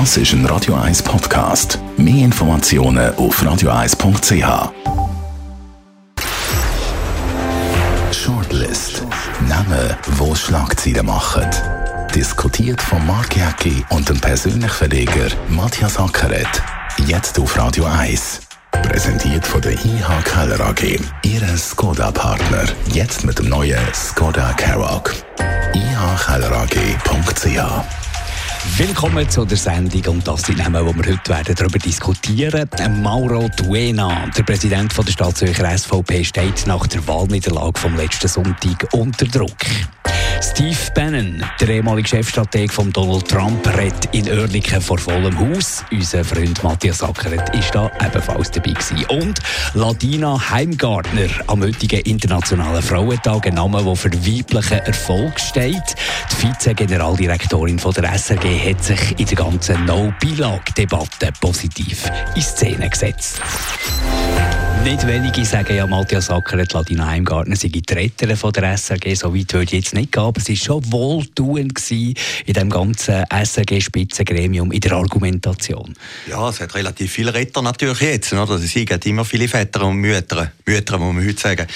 Das ist ein Radio 1 Podcast. Mehr Informationen auf radio1.ch. Shortlist. Namen, wo Schlagzeilen machen. Diskutiert von Mark Jäcki und dem persönlichen Verleger Matthias Ackeret. Jetzt auf Radio 1. Präsentiert von der IH Keller AG. Ihre Skoda-Partner. Jetzt mit dem neuen Skoda Karoq. ihkellerag.ch Willkommen zu der Sendung und das sind Themen, die wir heute werden darüber diskutieren Mauro Duena, der Präsident der Stadt Zürcher SVP, steht nach der Wahlniederlage vom letzten Sonntag unter Druck. Steve Bannon, der ehemalige Chefstrateg von Donald Trump, redet in Oerlikon vor vollem Haus. Unser Freund Matthias Ackeret ist da ebenfalls dabei gewesen. Und Ladina Heimgartner am heutigen Internationalen Frauentag, ein Name, der für weiblichen Erfolg steht. Die Vize-Generaldirektorin der SRG hat sich in der ganzen No-Bilag-Debatte positiv in Szene gesetzt. Nicht wenige sagen ja, Matthias Ackeret, Ladina Heimgartner sei die Retterin von der SRG. So weit würde ich jetzt nicht gehen, aber es war schon wohltuend gewesen in dem ganzen SRG-Spitzengremium in der Argumentation. Ja, es hat relativ viele Retter natürlich jetzt. Oder? Es gibt immer viele Väter und Mütter, Mütter muss man heute sagen.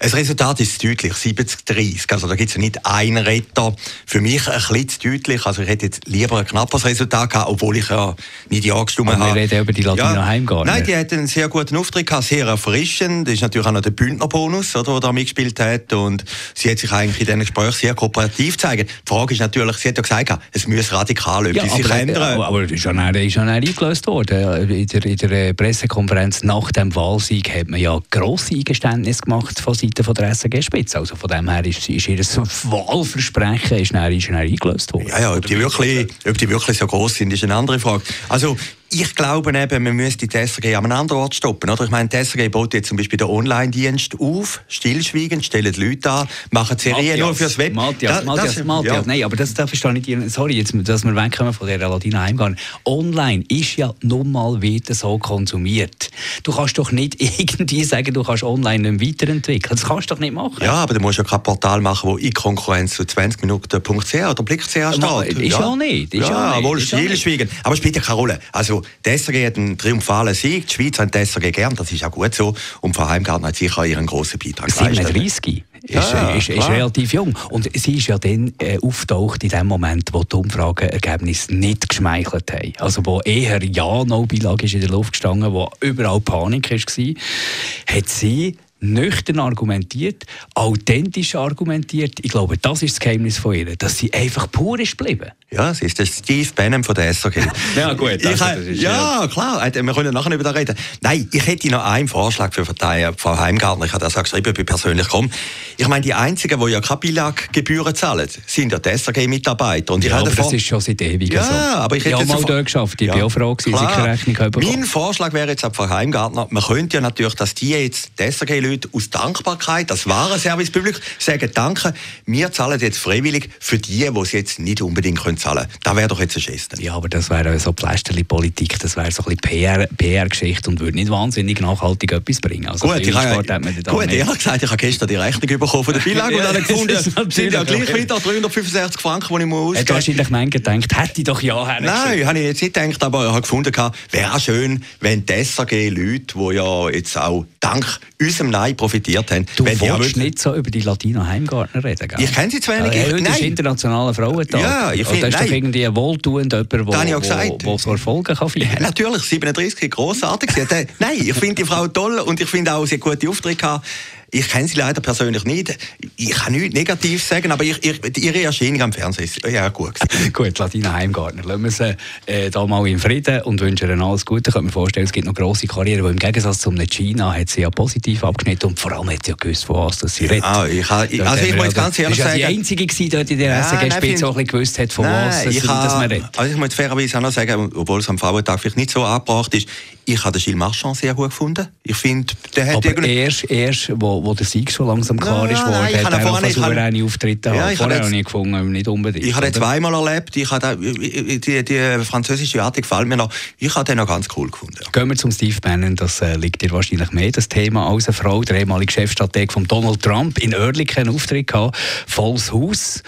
Das Resultat ist deutlich, 70-30. Also da gibt es ja nicht einen Retter. Für mich ein bisschen zu deutlich. Also ich hätte jetzt lieber ein knappes Resultat gehabt, obwohl ich ja nicht Ja gestimmt habe. Wir reden über die Latino ja. Heimgarten. Nein, die hat einen sehr guten Auftritt gehabt, sehr erfrischend. Das ist natürlich auch noch der Bündnerbonus, der da mitgespielt hat. Und sie hat sich eigentlich in diesen Gesprächen sehr kooperativ gezeigt. Die Frage ist natürlich, sie hat ja gesagt, es muss radikal etwas ja, sich ändern. Aber, aber ist ja dann, ist ja eingelöst worden. In der, in der Pressekonferenz nach dem Wahlsieg hat man ja grosse Eingeständnisse gemacht von Seiten von der SRG-Spitze. Also von dem her ist, ist ihr Wahlversprechen ist dann, ist dann eingelöst worden. Ja, ja, ob die wirklich, ob die wirklich so groß sind, ist eine andere Frage. Also ich glaube eben, man müsste die SRG an einem anderen Ort stoppen. Oder? Ich meine, die SRG baut jetzt zum Beispiel den Online-Dienst auf, stillschweigend, stellen die Leute an, machen Serien nur fürs Web. Matthias, da, Matthias, das, Matthias, ja. nein, aber das, das verstehe ich nicht. Sorry, jetzt, dass wir wegkommen von der Ladina Heimgarn. Online ist ja nun mal wieder so konsumiert. Du kannst doch nicht irgendwie sagen, du kannst online nicht weiterentwickeln. Das kannst du doch nicht machen. Ja, aber du musst ja kein Portal machen, das in Konkurrenz zu 20minuten.ch oder blick.ch steht. Ist ja, ja nicht. Ist ja, ja wohl stillschweigend. Aber es spielt ja keine Rolle. Also, die SRG hat einen triumphalen Sieg. Die Schweiz hat die SRG gern, das ist auch gut so. Und Frau Heimgartner hat sicher ihren grossen Beitrag geleistet. 37 ja, ist, ja, ist, ist, relativ jung. Und sie ist ja dann äh, auftaucht in dem Moment, wo die Umfrageergebnisse nicht geschmeichelt haben. Also wo eher Ja-No-Beilage in der Luft gestanden, wo überall Panik war, hat sie nüchtern argumentiert, authentisch argumentiert. Ich glaube, das ist das Geheimnis von ihr, dass sie einfach pur ist geblieben. Ja, sie ist der Steve Bannon von der SRG. ja, gut. Also, ja, ja, klar. Wir können nachher über das reden. Nein, ich hätte noch einen Vorschlag für Frau Heimgartner. Ich habe das auch geschrieben, ich persönlich komme. Ich meine, die Einzigen, die ja keine Bilaggebühren zahlen, sind ja die SRG-Mitarbeiter. ja, aber das ist schon seit ewig ja, so. aber ich hätte ja, mal dort geschafft. Ich ja, bin auch froh dass ich keine Rechnung bekommen Mein Vorschlag wäre jetzt an Frau Heimgartner, man könnte ja natürlich, dass die jetzt die SRG Leute aus Dankbarkeit, das wahre Servicepublik, sagen Danke, wir zahlen jetzt freiwillig für die, die es jetzt nicht unbedingt können zahlen können. Das wäre doch jetzt ein Schiss. Ja, aber das wäre so Pflasterli-Politik, das wäre so ein bisschen PR-Geschichte PR und würde nicht wahnsinnig nachhaltig etwas bringen. Also gut, ich habe, gut ehrlich gesagt, ich habe gestern die Rechnung bekommen von der Beilage und dann gefunden, es sind ja gleich wieder 365 Franken, die ich muss ausgeben muss. Du hast wahrscheinlich manchmal gedacht, hätte ich doch ja Nein, habe ich jetzt nicht gedacht, aber ich habe gefunden, wäre schön, wenn die SAG-Leute, die ja jetzt auch dank unserem Nein profitiert haben. Du wenn willst nicht so über die Latino Heimgartner reden, gell? Ich kenne sie zu wenig. Ja, heute ist internationaler Frauentag. Ja, ich finde, das ist doch irgendwie wohltuend jemand, der wo, wo so Erfolge kann feiern ja, Natürlich, 37, grossartig. nein, ich finde die Frau toll und ich finde auch, sie hat gute Auftritte gehabt. Ich kenne sie leider persönlich nicht. Ich kann nichts Negatives sagen, aber ich, ich, ihre Erscheinung am Fernsehen ist ja gut. gut, Ladina Heimgartner. Lassen wir sie äh, da mal in Frieden und wünschen ihnen alles Gute. Ich kann mir vorstellen, es gibt noch grosse Karriere, weil im Gegensatz zum China hat sie ja positiv abgeschnitten und vor allem hat sie ja gewusst, von was sie redet. Ja, ich, ich, also ich muss ganz ehrlich sagen... Sie war die Einzige gewesen, dort in der ja, SG-Spitze, die gewusst hat, von nein, was sie, dass man redet. Also ich muss fairerweise auch noch sagen, obwohl es am Frauentag vielleicht nicht so angebracht ist, ich habe den Gilles Marchand sehr gut gefunden. Ich finde, der hat... Aber erst, erst wo wo, wo der Sieg schon langsam klar ist, wo nein, er hat vorher souveräne Auftritte ja. Ich Vorher habe habe ich gefunden, nicht unbedingt. Ich habe den zweimal erlebt. Ich habe den, die, die französische Art gefällt mir noch. Ich habe den noch ganz cool gefunden. Ja. Gehen wir zum Steve Bannon, das äh, liegt dir wahrscheinlich mehr, das Thema, als eine Frau. Der ehemalige Chefstrateg von Donald Trump in Oerlikon einen Auftritt gehabt, volles Haus,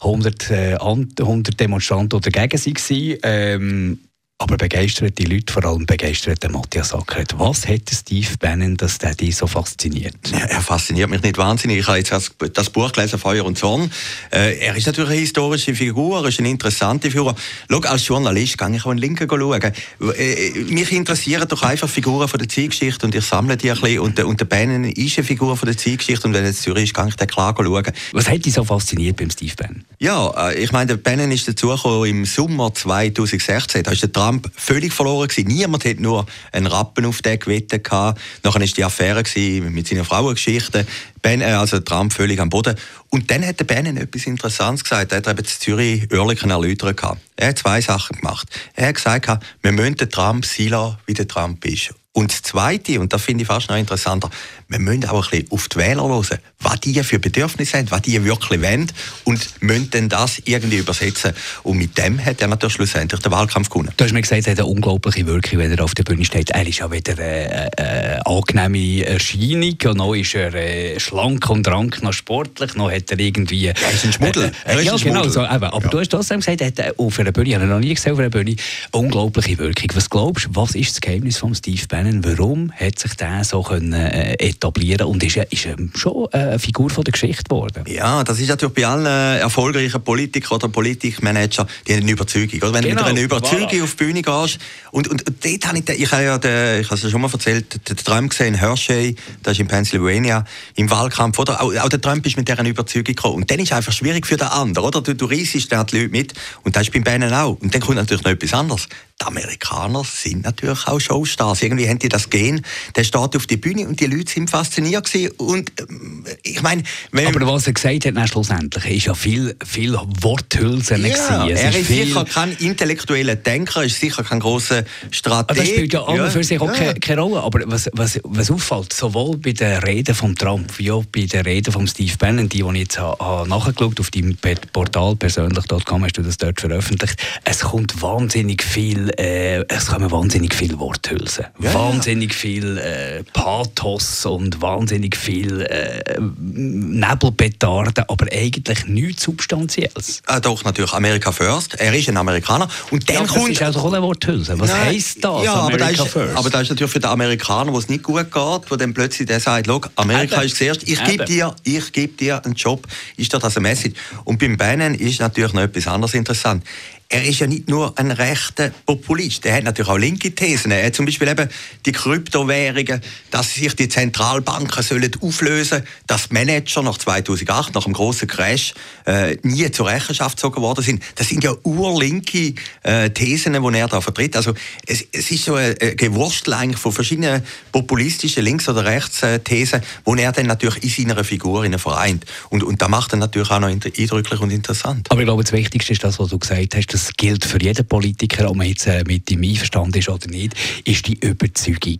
100, äh, 100 Demonstranten dagegen waren. Ähm, aber begeisterte Leute, vor allem begeisterte Matthias Ackert. Was hat Steve Bannon, dass der dich so fasziniert? Ja, er fasziniert mich nicht wahnsinnig. Ich habe jetzt das, Buch gelesen, Feuer und Zorn. Äh, er ist natürlich eine historische Figur, er ist eine interessante Figur. Schau, als Journalist kann ich auch in Linken schauen. Äh, mich interessieren doch einfach Figuren von der Zeitgeschichte und ich sammle die ein bisschen. Und, und der Bannon ist eine Figur von der Zeitgeschichte und wenn er in Zürich ist, kann ich den klar schauen. Was hat dich so fasziniert beim Steve Bannon? Ja, äh, ich meine, der Bannon ist dazugekommen im Sommer 2016. Da ist der Trump völlig verloren gewesen. Niemand hat nur einen Rappen auf den gewettet gehabt. Nachher war die Affäre mit seiner Frauengeschichte. Ben, äh, also Trump völlig am Boden. Und dann hat der Bannon etwas Interessantes gesagt. Er hat eben in Zürich Oerlikon erläutert. Er hat zwei Sachen gemacht. Er hat gesagt, wir müssen Trump sein lassen, wie der Trump ist. Und das Zweite, und das finde ich fast noch interessanter, wir müssen auch ein bisschen auf die Wähler hören, was die für Bedürfnisse haben, was die wirklich wollen und müssen dann das irgendwie übersetzen. Und mit dem hat er natürlich schlussendlich den Wahlkampf gewonnen. Du hast mir gesagt, er hat eine unglaubliche Wirkung, wenn er auf der Bühne steht. Er ist ja wieder eine, eine angenehme Erscheinung und noch ist er äh, schlank und rank, noch sportlich, noch hat er irgendwie... Er ist ein Schmuddel. Äh, äh, ja, genau. So, eben. Aber ja. du hast trotzdem gesagt, er hat auf einer Bühne, ich habe ihn noch nie gesehen auf einer Bühne, unglaubliche Wirkung. Was glaubst du, was ist das Geheimnis von Steve Bannon? Warum hat sich der so können, äh, etablieren und ist, ist er schon eine Figur von der Geschichte geworden? Ja, das ist natürlich bei allen äh, erfolgreichen Politikern oder Politikmanager, die haben eine Überzeugung. Oder? Wenn Genau, du mit einer Überzeugung voilà. auf die Bühne gehst, und, und, und dort habe ich, ich habe ja, den, ich habe es schon mal erzählt, den Trump gesehen in Hershey, das ist in Pennsylvania, im Wahlkampf, oder? Auch, auch der Trump ist mit dieser Überzeugung gekommen. Und dann ist es einfach schwierig für den anderen, oder? Du, du reissest dann die Leute mit, und das ist beim Bannon auch. Und dann kommt natürlich noch etwas anderes. Die Amerikaner sind natürlich auch Showstars. Irgendwie haben die das Gen, der steht auf die Bühne und die Leute sind fasziniert gewesen. Und ähm, ich meine, Aber was er gesagt hat, schlussendlich, ist ja viel, viel Worthülsen ja, er ist ist sicher kein intellektueller Denker, ist sicher kein grosser Ah, Strateg. Das spielt ja an und für sich auch ja. keine, Rolle. Aber was, was, was auffällt, sowohl bei den Reden von Trump wie auch bei den Reden von Steve Bannon, die, die ich jetzt habe, habe nachgeschaut auf deinem Portal persönlich.com, hast du das dort veröffentlicht, es kommt wahnsinnig viel, äh, es kommen wahnsinnig viel Worthülsen. Ja, ja. wahnsinnig viel äh, Pathos und wahnsinnig viel äh, Nebelpetarden, aber eigentlich nichts Substanzielles. Ah, doch, natürlich, America First. Er ist ein Amerikaner. Und dann Ja, aber das kommt... ist auch eine Worthülse. Was Nein, heisst das, ja, aber das, ist, First? aber das ist natürlich für den Amerikaner, wo es nicht gut geht, wo dann plötzlich der sagt, «Schau, Amerika Eben. ist zuerst, ich gebe dir, ich gebe dir einen Job. Ist doch das eine Message? Und beim Bannon ist natürlich noch etwas anderes interessant. Er ist ja nicht nur ein rechter Populist, er hat natürlich auch linke Thesen. Er hat zum Beispiel eben die Kryptowährungen, dass sich die Zentralbanken sollen auflösen dass Manager nach 2008, nach dem großen Crash, äh, nie zur Rechenschaft gezogen worden sind. Das sind ja urlinke äh, Thesen, die er da vertritt. Also es, es ist so ein, Gewurstel von verschiedenen populistischen Links- oder Rechtsthesen, die er dann natürlich in seiner Figur vereint. Und, und das macht er natürlich auch noch eindrücklich und interessant. Aber ich glaube, das Wichtigste ist das, was du gesagt hast, das gilt für jeden Politiker, ob man jetzt äh, mit ihm einverstanden ist oder nicht, ist die Überzeugung.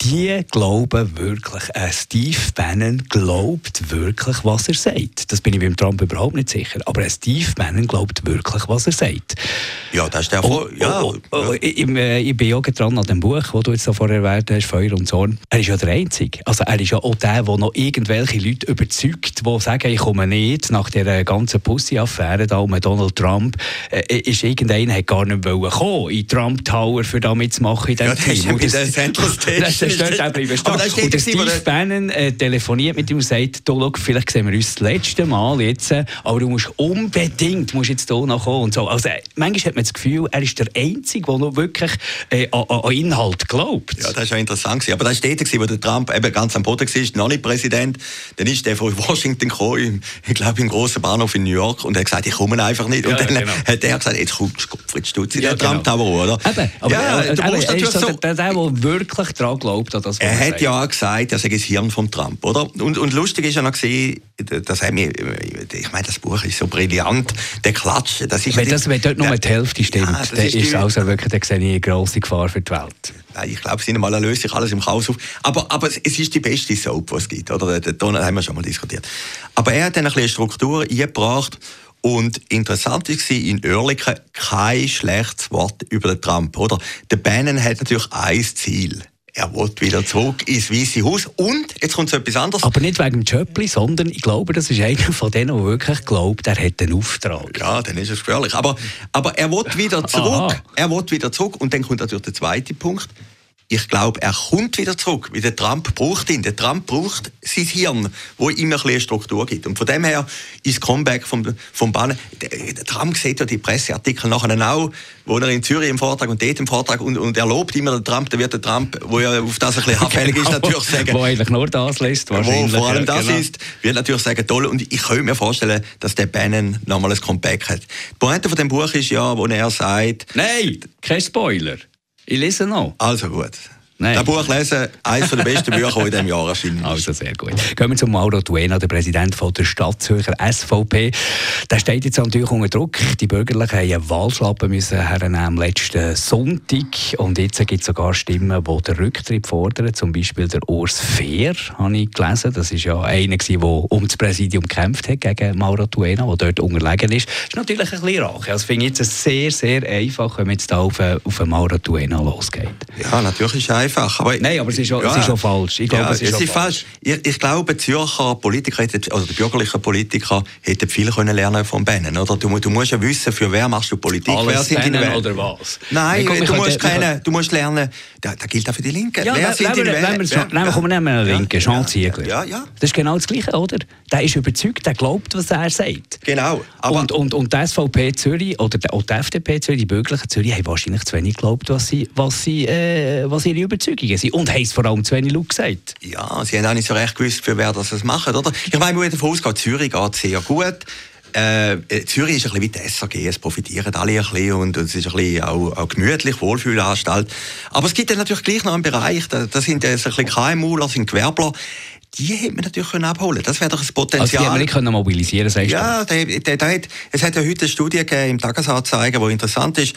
Die glauben wirklich, äh, Steve Bannon glaubt wirklich, was er sagt. Das bin ich beim Trump überhaupt nicht sicher. Aber ein Steve Bannon glaubt wirklich, was er sagt. Ja, das ist der Erfolg. ja, oh, oh, oh, ich, äh, ich bin ja dran an dem Buch, das du jetzt so vorher erwähnt hast, Feuer und Zorn. Er ist ja der Einzige. Also er ist ja auch der, der noch irgendwelche Leute überzeugt, die sagen, ich komme nicht nach der ganzen Pussy-Affäre da um Donald Trump. Äh, ist irgendeiner hat gar nicht wollen kommen in Trump Tower, für da mitzumachen in diesem Ja, das ist Team. Und der Central Station. Das ist dort auch bleiben stehen. Das Und der Steve der- Bannon äh, telefoniert mit ihm und sagt, du, schau, vielleicht sehen wir uns das letzte Mal jetzt, äh, aber du musst unbedingt musst jetzt hier noch kommen. Und so. Also, äh, manchmal hat man das Gefühl, er ist der Einzige, der noch wirklich äh, an, an Inhalt glaubt. Ja, das war ja interessant. Aber das war gewesen, wo der Trump eben ganz am Boden war, noch nicht Präsident. Dann ist der von Washington gekommen, ich glaube im großen Bahnhof in New York, und er hat gesagt, ich komme einfach nicht. Und Ja, dann genau. hat er gesagt, gesagt, jetzt kommt Gottfried Stutz in ja, den genau. Trump Tower, oder? Eben, aber ja, äh, du musst natürlich so, der, der, der wirklich daran glaubt, dass das Er hat sagt. ja gesagt, er sei das Hirn von Trump, oder? Und, und lustig ist ja noch gesehen, das wir, ich meine, das Buch ist so brillant, der Klatsch, das ist... Wenn, das, wenn dort nur die Hälfte stimmt, ja, dann ist, ist also wirklich, dann sehe ich eine grosse Gefahr für die Welt. Nein, ich glaube, sie mal löst sich alles im Chaos auf. Aber, aber es ist die beste Soap, die es gibt, oder? Den Donald haben wir schon mal diskutiert. Aber er hat dann ein bisschen Struktur eingebracht, und interessant war in Oerlikon kein schlechtes Wort über den Trump. Oder? Der Bannon hat natürlich ein Ziel. Er will wieder zurück ins Weiße Haus. Und, jetzt kommt so etwas anderes. Aber nicht wegen dem Jöppli, sondern ich glaube, das ist einer von denen, der wirklich glaubt, er hat einen Auftrag. Ja, dann ist es gefährlich. Aber, aber er will wieder zurück. Er will wieder zurück. Und dann kommt natürlich der zweite Punkt ich glaube, er kommt wieder zurück, weil der Trump braucht ihn. Der Trump braucht sein Hirn, wo ihm ein bisschen Struktur gibt. Und von dem her ist das Comeback vom, vom Bahnen, der, der, Trump sieht ja die Presseartikel nachher auch, wo er in Zürich im Vortrag und dort im Vortrag und, und er lobt immer den Trump, dann wird der Trump, wo ja auf das ein bisschen abfällig ist, natürlich sagen. Wo eigentlich nur das lässt, wahrscheinlich. Wo vor allem das genau. ist, wird natürlich sagen, toll. Und ich könnte mir vorstellen, dass der Bannon nochmal ein Comeback hat. Die Pointe von dem Buch ist ja, wo er sagt... Nein, kein Spoiler. Ich lese noch. Also gut. Nein. Das Buch lesen, eines der besten Bücher, die in diesem Jahr erschienen ist. Also sehr gut. Gehen wir zu Mauro Duena, der Präsident von der Stadtzürcher SVP. Der steht jetzt natürlich unter Druck. Die Bürgerlichen haben einen Wahlschlappen müssen hernehmen am letzten Sonntag. Und jetzt gibt es sogar Stimmen, die den Rücktritt fordern. Zum Beispiel der Urs Fehr, habe ich gelesen. Das war ja einer, der um das Präsidium gekämpft hat gegen Mauro Duena, der dort unterlegen ist. Das ist natürlich ein bisschen Rache. Also finde ich jetzt sehr, sehr einfach, wenn man jetzt da auf, auf Mauro Duena losgeht. Ja, natürlich ist es einfach einfach. Aber, Nein, aber es ist, auch, ja, es ist auch falsch. Ich glaube, ja, es ist, es ist falsch. Ich, ich, glaube, Zürcher Politiker, also die bürgerlichen Politiker, hätten viel können lernen von Bennen. Oder? Du, du musst ja wissen, für wer machst du Politik. Alles wer sind deine oder was? Nein, komm, du, musst kennen, du musst lernen, das, das gilt auch für die Linken. Ja, wer sind deine Wähler? Nehmen wir einen Linken, Jean Ziegler. Ja, ja. Das ist genau das Gleiche, oder? Der ist überzeugt, der glaubt, was er sagt. Genau. Aber und, und, und die SVP Zürich oder die, die FDP Zürich, die bürgerlichen Zürich, haben wahrscheinlich zu wenig geglaubt, was, sie, was, sie, äh, was ihre Überzeugungen sind. Und haben es vor allem zu wenig Leute gesagt. Ja, sie haben auch nicht so recht gewusst, für wer das macht. Oder? Ich meine, wir davon ausgehen, Zürich geht sehr gut. Äh, Zürich ist ein bisschen wie die SAG, es profitieren alle ein bisschen und es ist ein bisschen auch, auch gemütlich, Wohlfühlanstalt. Aber es gibt dann natürlich gleich noch einen Bereich, da, da sind ein bisschen KMUler, sind Gewerbler, die hätte man natürlich können abholen Das wäre doch ein Potenzial. Also die haben wir nicht können mobilisieren sagst Ja, da hat, es hat ja heute eine Studie gegeben im Tagesanzeiger, die interessant ist.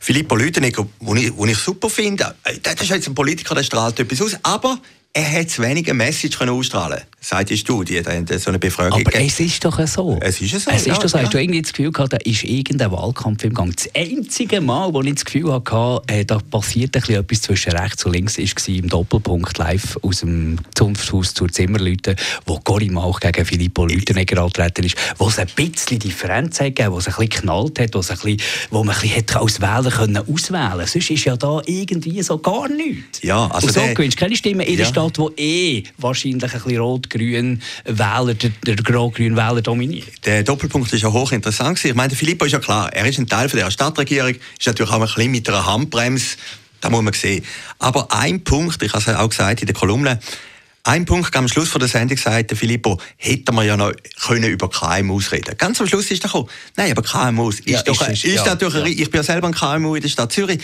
Filippo Lütenegger, den ich, ich super finde, äh, das ist jetzt ein Politiker, der strahlt etwas aus, aber er hat zu wenig Message ausstrahlen sagt die Studie, da haben so eine Befragung Aber es ist doch so. Es ist so, es ja, ist doch so. Ja. Hast du irgendwie das Gefühl gehabt, da ist irgendein Wahlkampf im Gang? Das einzige Mal, wo ich das Gefühl hatte, äh, da passiert ein bisschen etwas zwischen rechts und links, war im Doppelpunkt live aus dem Zunfthaus zur Zimmerleute, wo Cory Mauch gegen Filippo Lütenegger angetreten ist, wo es ein bisschen Differenz hat gegeben, wo es ein bisschen geknallt hat, wo, es ein bisschen, wo man ein bisschen als Wähler können auswählen konnte. Sonst ist ja da irgendwie so gar nichts. Ja, also und so gewinnst du keine Stimme in ja. der Stadt, wo eh wahrscheinlich ein bisschen rot grün Wähler, der, der grau-grüne Wähler dominiert. Der Doppelpunkt ist ja hochinteressant. Ich meine, Filippo ist ja klar, er ist ein Teil von der Stadtregierung, ist natürlich auch ein bisschen mit einer Handbremse, da muss man sehen. Aber ein Punkt, ich habe es auch gesagt in der Kolumne, ein Punkt am Schluss von der Sendung sagte Filippo, hätte man ja noch können über KMUs reden. Ganz am Schluss ist er gekommen. Nein, aber KMUs ist ja, doch, ist, ist ja, natürlich, ja. ich bin ja selber ein KMU in der Stadt Zürich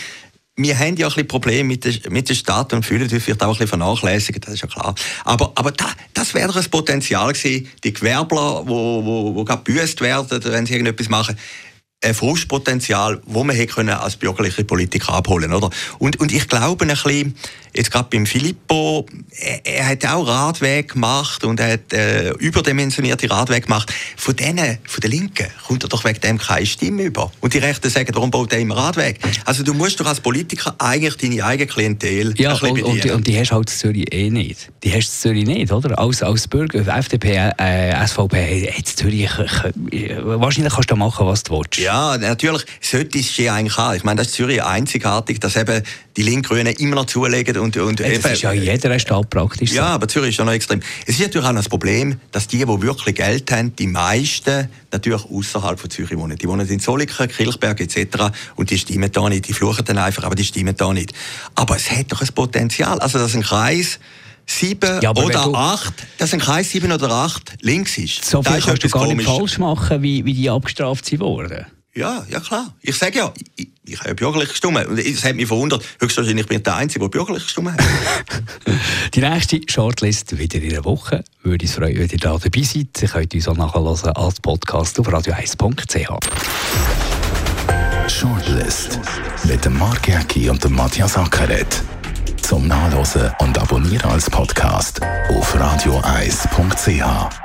wir haben ja ein bisschen Probleme mit der, mit der Stadt und fühlen uns vielleicht auch ein bisschen vernachlässigt, das ist ja klar. Aber, aber da, das wäre doch ein Potenzial gewesen, die Gewerbler, die wo, wo, wo gerade gebüßt werden, wenn sie irgendetwas machen, ein Frustpotenzial, wo man hätte können als bürgerliche Politiker abholen oder? Und, und ich glaube ein bisschen, jetzt gerade beim Filippo, er, er, hat auch Radweg gemacht und er hat äh, überdimensionierte Radweg gemacht. Von denen, von den Linken, kommt er doch wegen dem keine Stimme über. Und die Rechten sagen, warum baut er immer Radweg? Also du musst doch als Politiker eigentlich deine eigene Klientel ja, ein und, und, die, und die hast halt in Zürich eh nicht. Die hast in Zürich nicht, oder? Als, als Bürger, FDP, äh, SVP, hat Zürich, äh, wahrscheinlich kannst du machen, was du willst. Ja, natürlich sollte es sie eigentlich haben. Ich meine, das ist Zürich einzigartig, dass eben die Linksgrünen immer noch zulegen und, und ja, das ist ja in jeder Stadt praktisch Ja, so. aber Zürich ist ja noch extrem. Es ist natürlich auch das Problem, dass die, die wirklich Geld haben, die meisten natürlich außerhalb von Zürich wohnen. Die wohnen in Soliken, Kilchberg etc. Und die stimmen da nicht. Die fluchen dann einfach, aber die stimmen da nicht. Aber es hat doch ein Potenzial. Also, dass ein Kreis sieben ja, oder acht, dass ein Kreis sieben oder acht links ist. So viel kannst du gar nicht falsch machen, wie, wie die abgestraft wurden. Ja, ja klar. Ich sage ja, ich, ich habe ja bürgerliche Stimme. Und es hat mich verwundert. Höchstwahrscheinlich bin ich der Einzige, der bürgerliche Stimme hat. Die nächste Shortlist wieder in einer Woche. Würde uns freuen, wenn ihr da dabei seid. Ihr könnt uns auch nachhören als Podcast auf radio1.ch. Shortlist mit dem Mark Jäcki und dem Matthias Ackeret. Zum Nachlesen und Abonnieren als Podcast auf radio1.ch.